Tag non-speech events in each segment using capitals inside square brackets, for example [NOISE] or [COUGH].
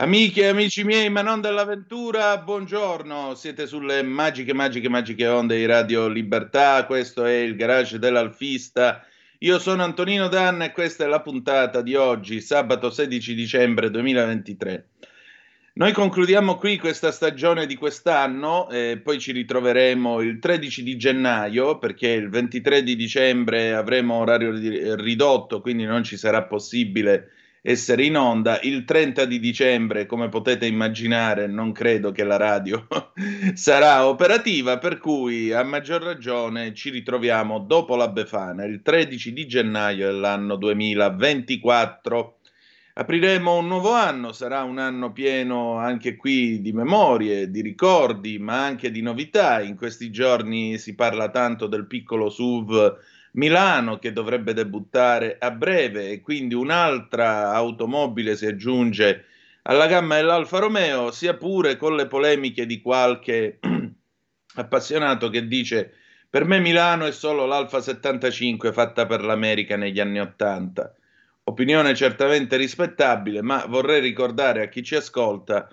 Amiche e amici miei, ma non dell'avventura, buongiorno, siete sulle magiche, magiche, magiche onde di Radio Libertà, questo è il garage dell'Alfista, io sono Antonino Danna e questa è la puntata di oggi, sabato 16 dicembre 2023. Noi concludiamo qui questa stagione di quest'anno e poi ci ritroveremo il 13 di gennaio perché il 23 di dicembre avremo orario ridotto, quindi non ci sarà possibile essere in onda. Il 30 di dicembre, come potete immaginare, non credo che la radio [LAUGHS] sarà operativa, per cui a maggior ragione ci ritroviamo dopo la Befana, il 13 di gennaio dell'anno 2024. Apriremo un nuovo anno, sarà un anno pieno anche qui di memorie, di ricordi, ma anche di novità. In questi giorni si parla tanto del piccolo SUV Milano che dovrebbe debuttare a breve e quindi un'altra automobile si aggiunge alla gamma dell'Alfa Romeo, sia pure con le polemiche di qualche [CLEARS THROAT] appassionato che dice per me Milano è solo l'Alfa 75 fatta per l'America negli anni 80. Opinione certamente rispettabile, ma vorrei ricordare a chi ci ascolta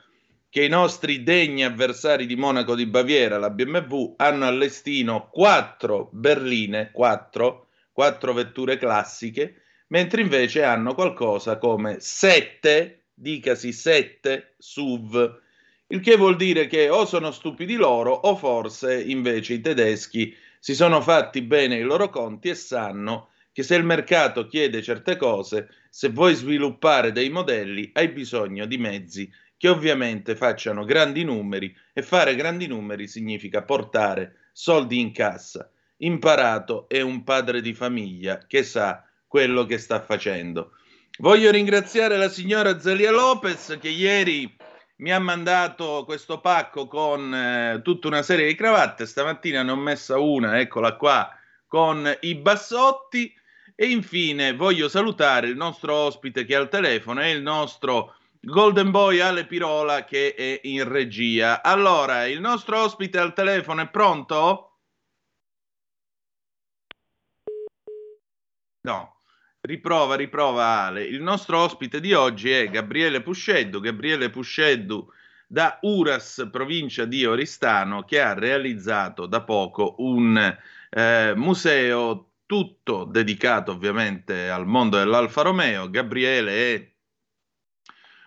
che i nostri degni avversari di Monaco di Baviera, la BMW, hanno allestino quattro berline, quattro, quattro vetture classiche, mentre invece hanno qualcosa come sette, dicasi sette SUV, il che vuol dire che o sono stupidi loro o forse invece i tedeschi si sono fatti bene i loro conti e sanno che se il mercato chiede certe cose, se vuoi sviluppare dei modelli hai bisogno di mezzi che ovviamente facciano grandi numeri e fare grandi numeri significa portare soldi in cassa. Imparato è un padre di famiglia che sa quello che sta facendo. Voglio ringraziare la signora Zelia Lopez che ieri mi ha mandato questo pacco con eh, tutta una serie di cravatte. Stamattina ne ho messa una, eccola qua, con i bassotti. E infine voglio salutare il nostro ospite che è al telefono, è il nostro Golden Boy Ale Pirola che è in regia. Allora, il nostro ospite al telefono è pronto? No, riprova, riprova Ale. Il nostro ospite di oggi è Gabriele Pusceddu. Gabriele Pusceddu da Uras, provincia di Oristano, che ha realizzato da poco un eh, museo tutto dedicato ovviamente al mondo dell'Alfa Romeo. Gabriele è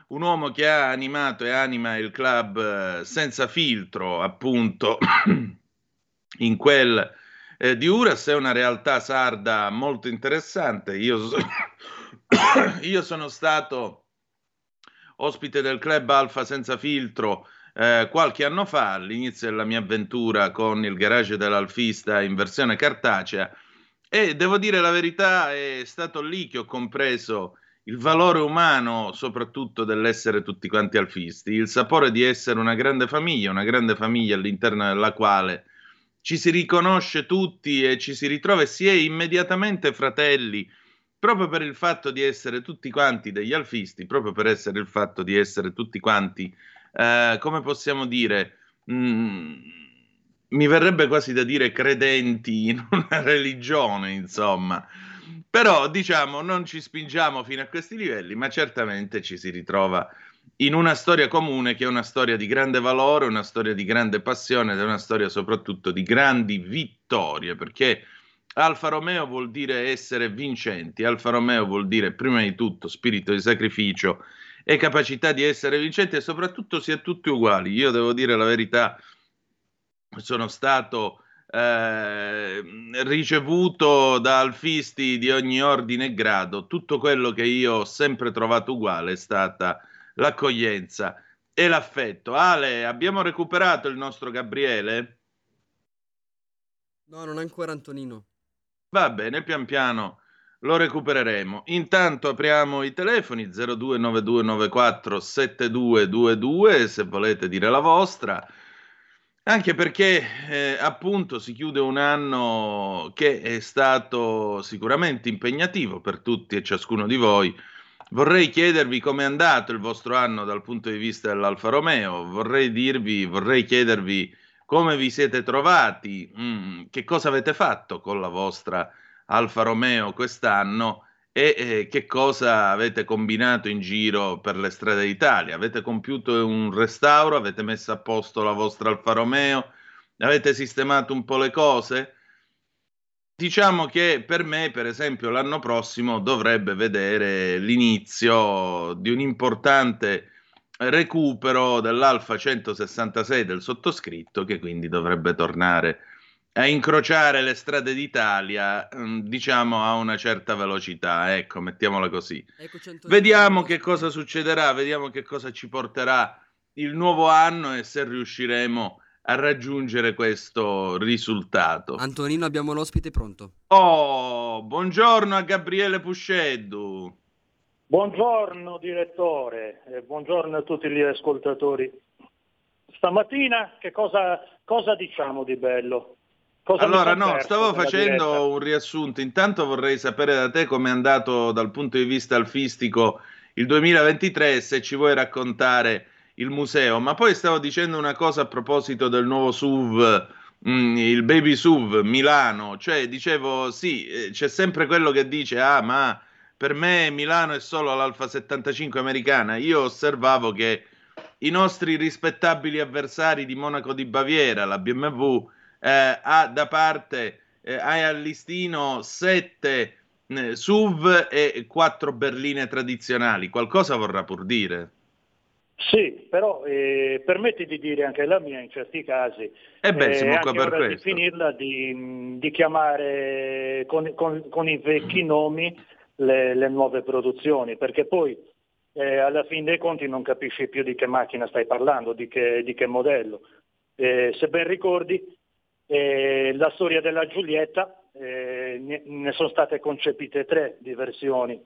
un uomo che ha animato e anima il club eh, senza filtro, appunto, [CLEARS THROAT] in quel eh, di Uras, è una realtà sarda molto interessante. Io, so- [COUGHS] io sono stato ospite del club Alfa senza filtro eh, qualche anno fa, all'inizio della mia avventura con il garage dell'Alfista in versione cartacea, e devo dire la verità, è stato lì che ho compreso il valore umano soprattutto dell'essere tutti quanti alfisti, il sapore di essere una grande famiglia, una grande famiglia all'interno della quale ci si riconosce tutti e ci si ritrova e si è immediatamente fratelli, proprio per il fatto di essere tutti quanti degli alfisti, proprio per essere il fatto di essere tutti quanti, eh, come possiamo dire, mh, mm, mi verrebbe quasi da dire credenti in una [LAUGHS] religione, insomma. Però diciamo non ci spingiamo fino a questi livelli, ma certamente ci si ritrova in una storia comune che è una storia di grande valore, una storia di grande passione ed è una storia soprattutto di grandi vittorie, perché Alfa Romeo vuol dire essere vincenti, Alfa Romeo vuol dire prima di tutto spirito di sacrificio e capacità di essere vincenti e soprattutto si è tutti uguali. Io devo dire la verità, sono stato eh, ricevuto da alfisti di ogni ordine e grado, tutto quello che io ho sempre trovato uguale è stata l'accoglienza e l'affetto. Ale, abbiamo recuperato il nostro Gabriele? No, non ancora Antonino. Va bene, pian piano lo recupereremo. Intanto apriamo i telefoni 0292947222 se volete dire la vostra. Anche perché eh, appunto si chiude un anno che è stato sicuramente impegnativo per tutti e ciascuno di voi. Vorrei chiedervi come è andato il vostro anno dal punto di vista dell'Alfa Romeo, vorrei dirvi, vorrei chiedervi come vi siete trovati, mm, che cosa avete fatto con la vostra Alfa Romeo quest'anno e eh, che cosa avete combinato in giro per le strade d'Italia. Avete compiuto un restauro, avete messo a posto la vostra Alfa Romeo, avete sistemato un po' le cose. Diciamo che per me, per esempio, l'anno prossimo dovrebbe vedere l'inizio di un importante recupero dell'Alfa 166 del sottoscritto, che quindi dovrebbe tornare a incrociare le strade d'Italia, mm, diciamo a una certa velocità, ecco, mettiamola così. Ecco vediamo che cosa succederà, vediamo che cosa ci porterà il nuovo anno e se riusciremo a raggiungere questo risultato. Antonino, abbiamo l'ospite pronto. Oh, buongiorno a Gabriele Pusceddu. Buongiorno direttore, e buongiorno a tutti gli ascoltatori. Stamattina che cosa, cosa diciamo di bello? Cosa allora, no, stavo facendo diretta? un riassunto. Intanto vorrei sapere da te come è andato dal punto di vista alfistico il 2023 e se ci vuoi raccontare il museo. Ma poi stavo dicendo una cosa a proposito del nuovo SUV, mh, mm, il Baby SUV Milano. Cioè, dicevo, sì, eh, c'è sempre quello che dice, ah, ma per me Milano è solo l'Alfa 75 americana. Io osservavo che i nostri rispettabili avversari di Monaco di Baviera, la BMW, eh, ha da parte eh, hai al listino sette eh, SUV e quattro berline tradizionali. Qualcosa vorrà pur dire. Sì, però eh, permetti di dire anche la mia in certi casi. Eh beh, siamo eh, qua per questo. di finirla di, di chiamare con, con, con, i vecchi nomi le, le, nuove produzioni, perché poi eh, alla fine dei conti non capisci più di che macchina stai parlando, di che, di che modello. Eh, se ben ricordi, eh, la storia della Giulietta, eh, ne, sono state concepite tre di versioni.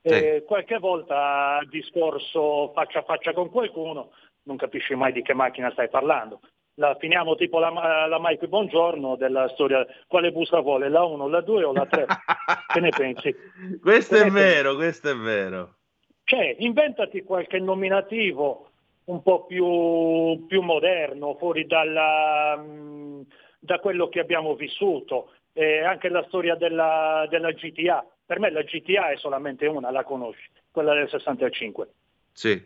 Sì. qualche volta discorso faccia a faccia con qualcuno, non capisci mai di che macchina stai parlando. La, finiamo tipo la, la Mike Buongiorno della storia, quale busta vuole, la 1, la 2 o la 3? [LAUGHS] che ne pensi? Questo che è vero, pensi? questo è vero. Cioè, inventati qualche nominativo un po' più, più moderno, fuori dalla, mm, da quello che abbiamo vissuto, eh, anche la storia della, della, GTA. Per me la GTA è solamente una, la conosci, quella del 65. Sì.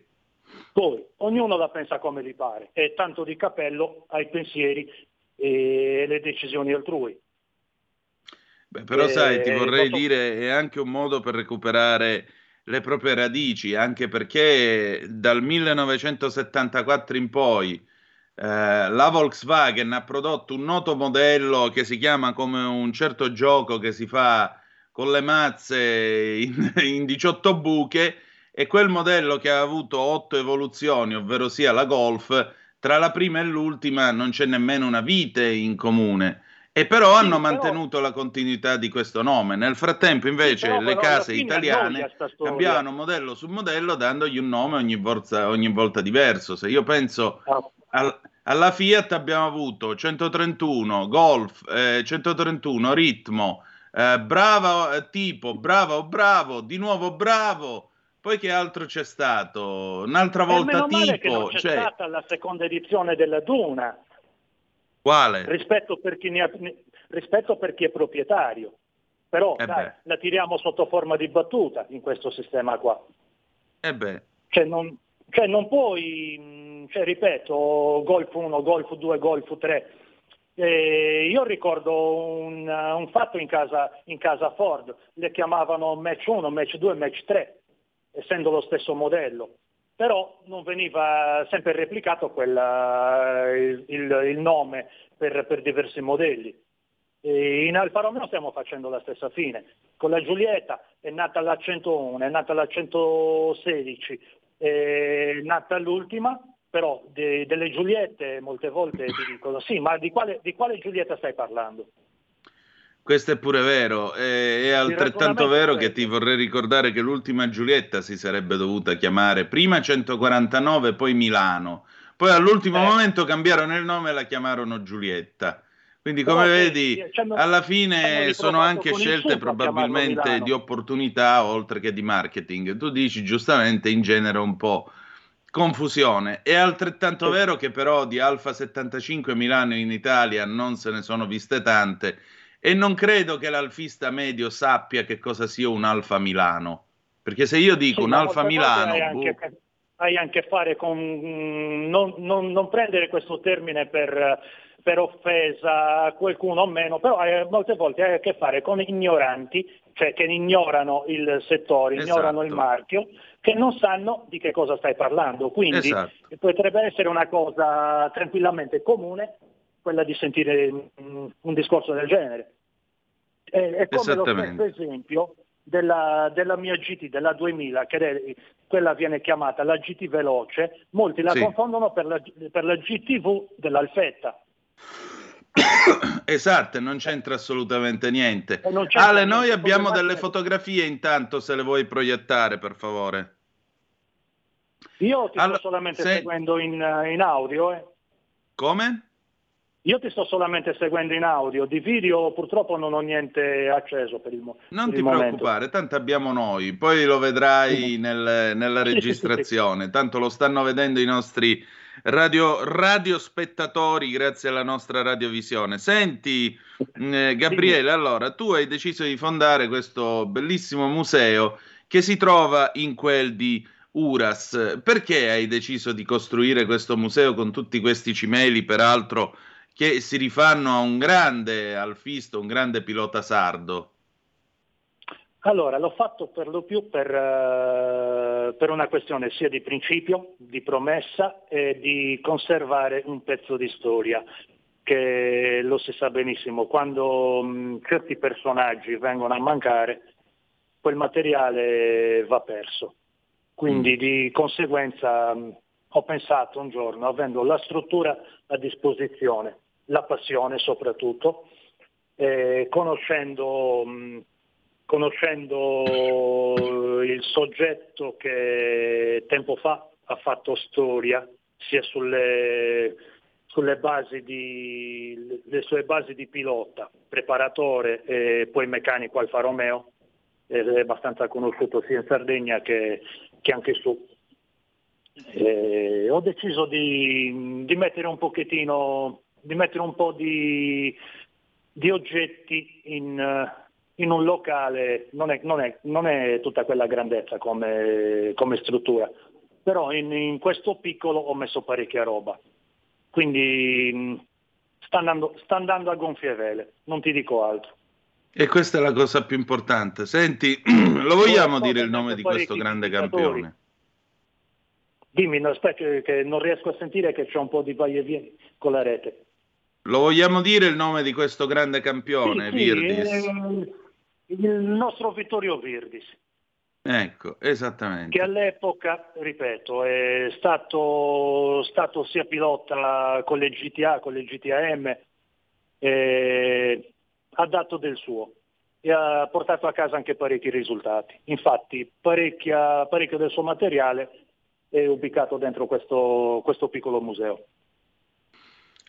Poi ognuno la pensa come gli pare e tanto di cappello ai pensieri e le decisioni altrui. Beh, però e, sai, ti vorrei posso... dire, è anche un modo per recuperare le proprie radici, anche perché dal 1974 in poi eh, la Volkswagen ha prodotto un noto modello che si chiama come un certo gioco che si fa con le mazze in, [LAUGHS] in 18 buche e quel modello che ha avuto 8 evoluzioni, ovvero sia la Golf, tra la prima e l'ultima non c'è nemmeno una vite in comune. E però sì, hanno mantenuto la continuità di questo nome. Nel frattempo, invece, sì, le case italiane cambiavano modello su modello, dandogli un nome ogni volta, ogni volta diverso. Se io penso ah. Al, alla Fiat abbiamo avuto 131 Golf, eh, 131 Ritmo, eh, brava eh, tipo, bravo, bravo, di nuovo bravo. Poi che altro c'è stato? Un'altra volta tipo. Che non c'è cioè... stata la seconda edizione della Duna. Quale? Rispetto per chi, ha, rispetto per chi è proprietario. Però eh dai, la tiriamo sotto forma di battuta in questo sistema qua. Eh beh. Cioè non, cioè non puoi, cioè, ripeto, Golf 1, Golf 2, Golf 3. Eh, io ricordo un, un fatto in casa, in casa, Ford, le chiamavano match 1, match 2, match 3, essendo lo stesso modello, però non veniva sempre replicato quella, il, il, il, nome per, per diversi modelli. E in Alfa Romeo stiamo facendo la stessa fine. Con la Giulietta è nata la 101, è nata la 116, è nata l'ultima, però de, delle Giuliette molte volte ti dicono sì, ma di quale, di quale Giulietta stai parlando? Questo è pure vero, è, è altrettanto vero che ti vorrei ricordare che l'ultima Giulietta si sarebbe dovuta chiamare prima 149, poi Milano, Poi all'ultimo eh. momento cambiarono il nome e la chiamarono Giulietta. Quindi come Però, vedi, eh, alla fine sono anche scelte probabilmente di opportunità oltre che di marketing. Tu dici giustamente in genere un po' confusione. È altrettanto vero che però di Alfa 75 Milano in Italia non se ne sono viste tante e non credo che l'alfista medio sappia che cosa sia un Alfa Milano. Perché se io dico sì, un Alfa Milano... Hai anche, boh. hai anche a fare con... Mm, non, non, non prendere questo termine per per offesa a qualcuno o meno, però eh, molte volte hai a che fare con ignoranti, cioè che ignorano il settore, esatto. ignorano il marchio, che non sanno di che cosa stai parlando. Quindi esatto. potrebbe essere una cosa tranquillamente comune quella di sentire mm, un discorso del genere. È, è come lo stesso esempio della, della, mia GT, della 2000, che è, quella viene chiamata la GT veloce, molti la sì. confondono per la, per la GTV dell'Alfetta. Esatto, non c'entra assolutamente niente. C'entra Ale, noi abbiamo delle fotografie intanto, se le vuoi proiettare, per favore. Io ti allora, sto solamente se... seguendo in, in audio. Eh. Come? Io ti sto solamente seguendo in audio, di video purtroppo non ho niente acceso per il, momento. non ti preoccupare, tanto abbiamo noi, poi lo vedrai [LAUGHS] nel, nella registrazione, tanto lo stanno vedendo i nostri radio, radiospettatori grazie alla nostra radiovisione. Senti, [LAUGHS] eh, Gabriele, allora tu hai deciso di fondare questo bellissimo museo che si trova in quel di Uras. Perché hai deciso di costruire questo museo con tutti questi cimeli, peraltro, che si rifanno a un grande alfisto, un grande pilota sardo? Allora, l'ho fatto per lo più per, uh, per, una questione sia di principio, di promessa e di conservare un pezzo di storia, che lo si sa benissimo, quando um, certi personaggi vengono a mancare, quel materiale va perso. Quindi mm. di conseguenza um, ho pensato un giorno, avendo la struttura a disposizione, la passione soprattutto, eh, conoscendo... Um, conoscendo il soggetto che tempo fa ha fatto storia sia sulle, sulle basi di, le sue basi di pilota, preparatore e poi meccanico Alfa Romeo, è abbastanza conosciuto sia in Sardegna che, che anche su. E ho deciso di, di, mettere un pochettino, di mettere un po' di, di oggetti in, in un locale non è, non è, non è tutta quella grandezza come, come struttura, però in, in, questo piccolo ho messo parecchia roba. Quindi mm, sta andando, sta andando a gonfie vele, non ti dico altro. E questa è la cosa più importante. Senti, [CLEARS THROAT] lo vogliamo dire il nome di questo grande campione? Dimmi, aspetta che non riesco a sentire che c'è un po' di vai e vieni con la rete. Lo vogliamo dire il nome di questo grande campione, sì, Virdis? Sì, eh, il nostro Vittorio Virdis. Ecco, esattamente. Che all'epoca, ripeto, è stato, stato sia pilota con le GTA, con le GTAM, eh, ha dato del suo e ha portato a casa anche parecchi risultati. Infatti parecchio del suo materiale è ubicato dentro questo, questo piccolo museo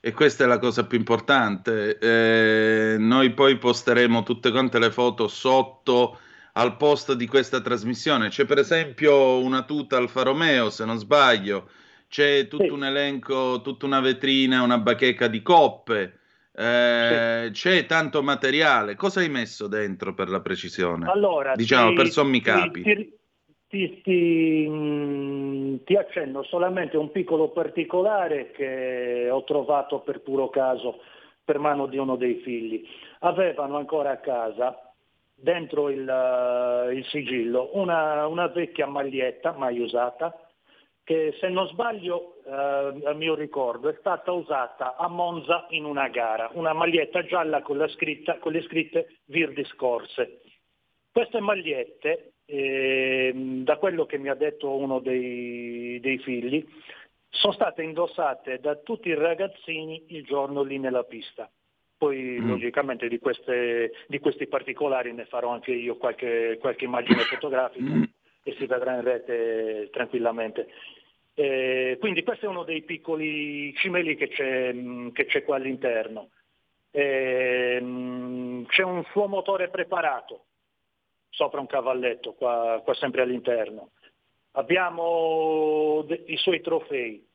e questa è la cosa più importante. Eh, noi poi posteremo tutte quante le foto sotto al post di questa trasmissione. C'è per esempio una tuta Alfa Romeo, se non sbaglio, c'è tutto sì. un elenco, tutta una vetrina, una bacheca di coppe. Eh, sì. C'è tanto materiale. Cosa hai messo dentro per la precisione? Allora, diciamo ti, per sommi capi. Ti, ti, ti, mm, ti, accenno solamente un piccolo particolare che ho trovato per puro caso per mano di uno dei figli. Avevano ancora a casa, dentro il, uh, il sigillo, una, una, vecchia maglietta mai usata che se non sbaglio, uh, a mio ricordo, è stata usata a Monza in una gara, una maglietta gialla con, scritta, con le scritte Virdi Scorse. Queste magliette e, ehm, da quello che mi ha detto uno dei, dei figli, sono state indossate da tutti i ragazzini il giorno lì nella pista. Poi mm. logicamente di, queste, di, questi particolari ne farò anche io qualche, qualche immagine fotografica mm. e si vedrà in rete tranquillamente. Eh, quindi questo è uno dei piccoli cimeli che c'è, che c'è qua all'interno. Eh, c'è un suo motore preparato sopra un cavalletto, qua, qua sempre all'interno. Abbiamo de- i suoi trofei,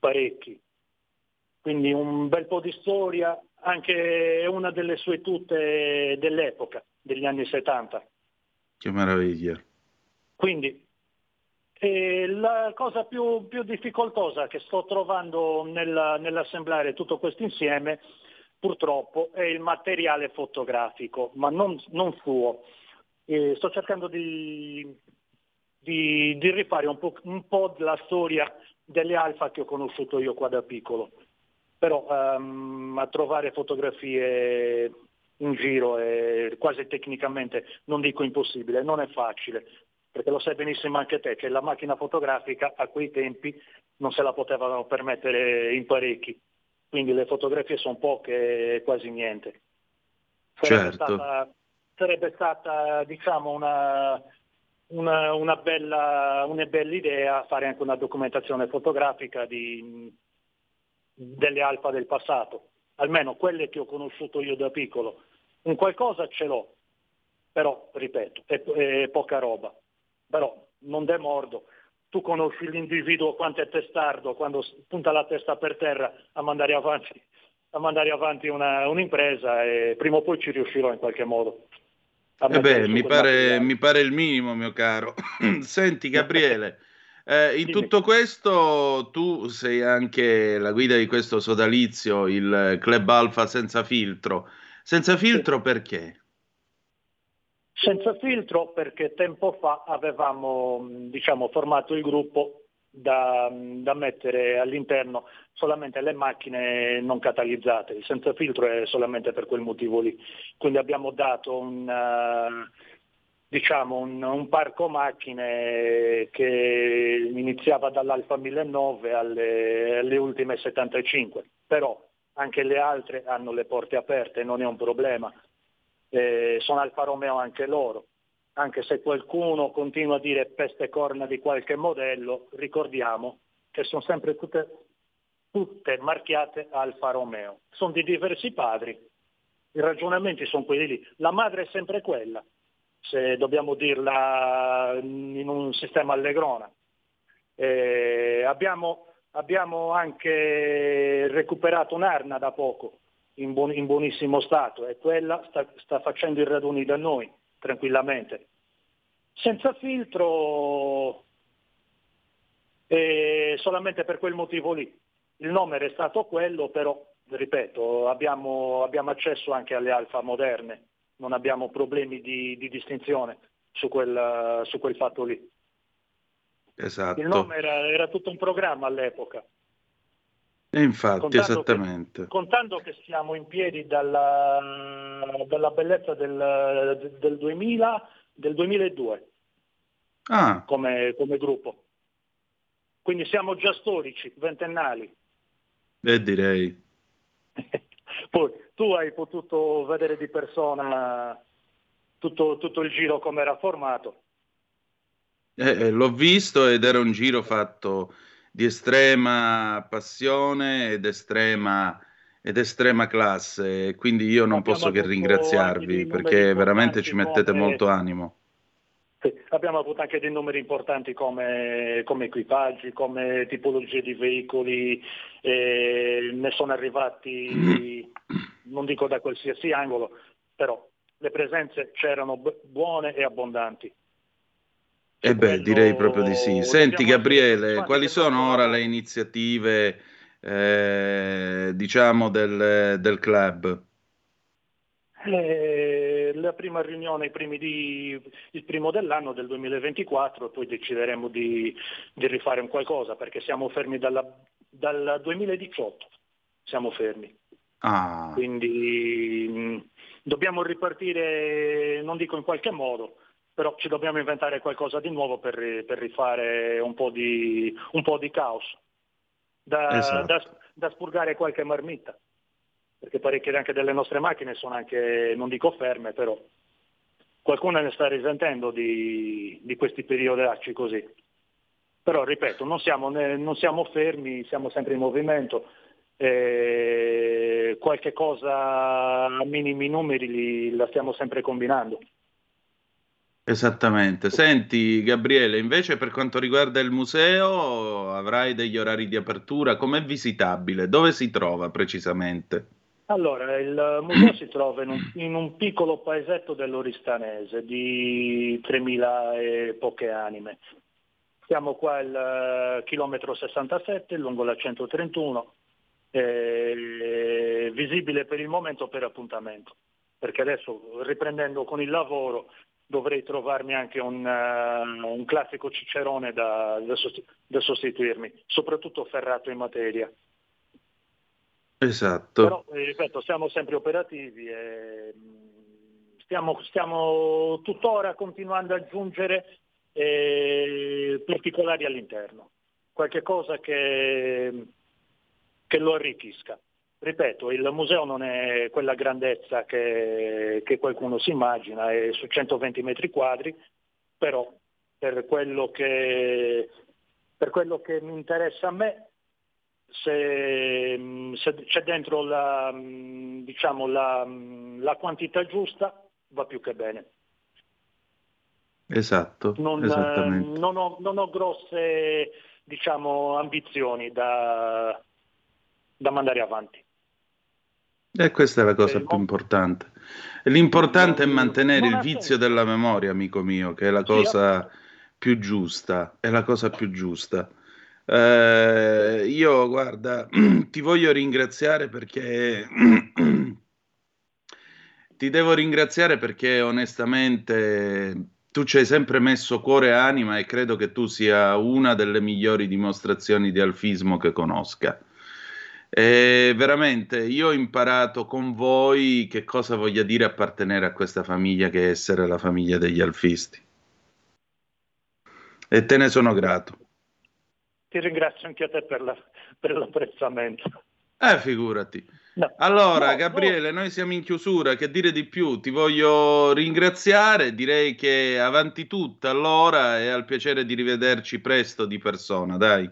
parecchi, quindi un bel po' di storia, anche una delle sue tute dell'epoca, degli anni 70. Che meraviglia. Quindi eh, la cosa più, più, difficoltosa che sto trovando nella, nell'assemblare tutto questo insieme purtroppo è il materiale fotografico, ma non, non suo. Eh, sto cercando di, di, di rifare un po', un po' la storia delle alfa che ho conosciuto io qua da piccolo. Però um, a trovare fotografie in giro è quasi tecnicamente, non dico impossibile, non è facile, perché lo sai benissimo anche te, che la macchina fotografica a quei tempi non se la potevano permettere in parecchi, quindi le fotografie sono poche e quasi niente. Sarebbe certo. stata, sarebbe stata diciamo, una, una, una, bella, una bella idea fare anche una documentazione fotografica di, delle alfa del passato, almeno quelle che ho conosciuto io da piccolo. Un qualcosa ce l'ho, però, ripeto, è, è poca roba. Però non demordo. Tu conosci l'individuo quanto è testardo quando punta la testa per terra a mandare avanti, a mandare avanti una, un'impresa e prima o poi ci riuscirò in qualche modo. Eh beh, mi pare, mi pare, il minimo, mio caro. [CLEARS THROAT] Senti, Gabriele, eh, in tutto questo tu sei anche la guida di questo sodalizio, il Club Alfa senza filtro. Senza filtro sì. perché? Senza filtro perché tempo fa avevamo diciamo, formato il gruppo da, da, mettere all'interno solamente le macchine non catalizzate. Il senza filtro è solamente per quel motivo lì. Quindi abbiamo dato un, diciamo un, un, parco macchine che iniziava dall'Alfa 1009 alle, alle ultime 75, però anche le altre hanno le porte aperte, non è un problema. Eh, sono Alfa Romeo anche loro, anche se qualcuno continua a dire peste corna di qualche modello, ricordiamo che sono sempre tutte, tutte marchiate Alfa Romeo. Sono di diversi padri, i ragionamenti sono quelli lì. La madre è sempre quella, se dobbiamo dirla in un sistema allegrona. Eh, abbiamo, abbiamo, anche recuperato un'arna da poco in, buon, in buonissimo stato e quella sta, sta, facendo i raduni da noi tranquillamente. Senza filtro eh, solamente per quel motivo lì. Il nome è stato quello, però, ripeto, abbiamo, abbiamo accesso anche alle alfa moderne non abbiamo problemi di, di distinzione su quel, su quel, fatto lì. Esatto. Il nome era, era tutto un programma all'epoca. E infatti, contando esattamente. Che, contando che siamo in piedi dalla, dalla bellezza del, del, 2000, del 2002 ah. come, come gruppo. Quindi siamo già storici, ventennali. E direi. [LAUGHS] Poi tu hai potuto vedere di persona tutto, tutto il giro come era formato. Eh, eh, l'ho visto ed era un giro fatto di estrema passione ed estrema, ed estrema classe, quindi io non Abbiamo posso che ringraziarvi perché veramente ci mettete come... molto animo. Sì, abbiamo avuto anche dei numeri importanti come, come equipaggi, come tipologie di veicoli, eh, ne sono arrivati, [CLEARS THROAT] non dico da qualsiasi angolo, però le presenze c'erano buone e abbondanti. E eh beh, quello... direi proprio di sì. Senti Gabriele, quali sono ora le iniziative eh, diciamo del, del club? Eh, la prima riunione di, il primo dell'anno del 2024 e poi decideremo di, di, rifare un qualcosa perché siamo fermi dalla, dal 2018, siamo fermi. Ah. Quindi mh, mm, dobbiamo ripartire, non dico in qualche modo, però ci dobbiamo inventare qualcosa di nuovo per, per rifare un po, di, un po' di caos, da, esatto. da, da spurgare qualche marmitta perché parecchie anche delle nostre macchine sono anche, non dico ferme, però qualcuno ne sta risentendo di, di questi periodacci così. Però, ripeto, non siamo, non siamo fermi, siamo sempre in movimento. Qualche cosa a minimi numeri li, la stiamo sempre combinando. Esattamente. Senti, Gabriele, invece per quanto riguarda il museo, avrai degli orari di apertura? Com'è visitabile? Dove si trova precisamente? Allora, il museo si trova in un, in un piccolo paesetto dell'Oristanese di 3.000 e poche anime. Siamo qua al uh, chilometro 67, lungo la 131, eh, visibile per il momento per appuntamento, perché adesso riprendendo con il lavoro dovrei trovarmi anche un, uh, un classico cicerone da, da, sost- da, sostituirmi, soprattutto ferrato in materia. Esatto. Però, eh, ripeto, siamo sempre operativi e mm, stiamo, stiamo tuttora continuando ad aggiungere eh, particolari all'interno, qualche cosa che, che lo arricchisca. Ripeto, il museo non è quella grandezza che, che qualcuno si immagina, è su 120 metri quadri, però per quello che, per quello che mi interessa a me, se, se c'è dentro la, diciamo, la, la, quantità giusta, va più che bene. Esatto, non, non, ho, non ho, grosse diciamo, ambizioni da, da mandare avanti. E questa è la cosa più importante. L'importante è mantenere il vizio della memoria, amico mio, che è la cosa più giusta, è la cosa più giusta. Eh, io, guarda, [CLEARS THROAT] ti voglio ringraziare perché [CLEARS THROAT] ti devo ringraziare perché onestamente tu ci hai sempre messo cuore e anima e credo che tu sia una delle migliori dimostrazioni di alfismo che conosca. E veramente io ho imparato con voi che cosa voglia dire appartenere a questa famiglia che è essere la famiglia degli alfisti. E te ne sono grato. Ti ringrazio anche a te per, la, per l'apprezzamento. Eh, figurati. No. Allora, no, Gabriele, no. noi siamo in chiusura, che dire di più? Ti voglio ringraziare, direi che avanti tutta allora e al piacere di rivederci presto di persona, dai.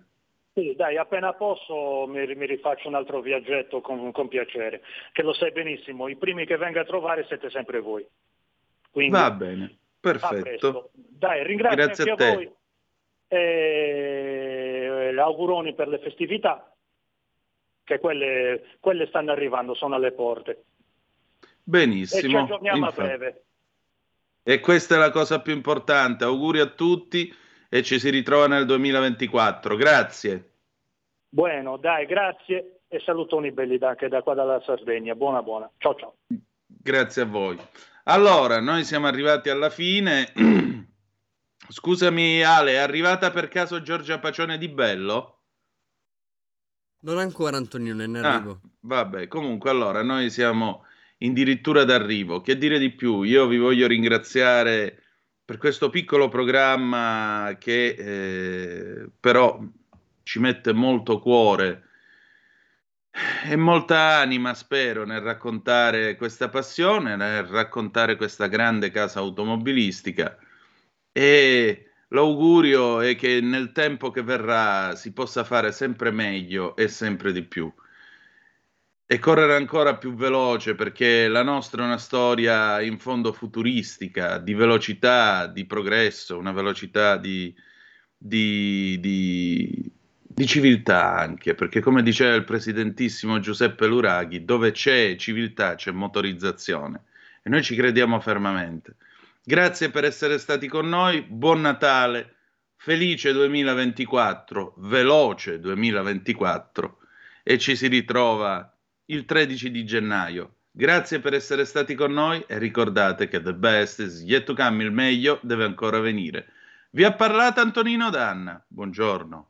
Sì, dai, appena posso mi, mi rifaccio un altro viaggetto con, con, piacere, che lo sai benissimo, i primi che venga a trovare siete sempre voi. Quindi, Va bene, perfetto. Dai, ringrazio Grazie anche a, a voi. E, auguroni per le festività, che quelle, quelle stanno arrivando, sono alle porte. Benissimo. E ci aggiorniamo Infatti. a breve. E questa è la cosa più importante. Auguri a tutti e ci si ritrova nel 2024. Grazie. Bueno, dai, grazie e salutoni belli anche da qua dalla Sardegna. Buona, buona. Ciao, ciao. Grazie a voi. Allora, noi siamo arrivati alla fine. [CLEARS THROAT] Scusami Ale, è arrivata per caso Giorgia Pacione di Bello? Non ancora Antonio, ne arrivo. Ah, vabbè, comunque allora noi siamo addirittura d'arrivo. Che dire di più? Io vi voglio ringraziare per questo piccolo programma che eh, però ci mette molto cuore e molta anima, spero, nel raccontare questa passione, nel raccontare questa grande casa automobilistica. E l'augurio è che nel tempo che verrà si possa fare sempre meglio e sempre di più. E correre ancora più veloce perché la nostra è una storia in fondo futuristica, di velocità, di progresso, una velocità di, di, di, di civiltà anche, perché come diceva il presidentissimo Giuseppe Luraghi, dove c'è civiltà c'è motorizzazione e noi ci crediamo fermamente. Grazie per essere stati con noi, buon Natale, felice 2024, veloce 2024 e ci si ritrova il 13 di gennaio. Grazie per essere stati con noi e ricordate che the best is yet to come, il meglio deve ancora venire. Vi ha parlato Antonino Danna. Buongiorno.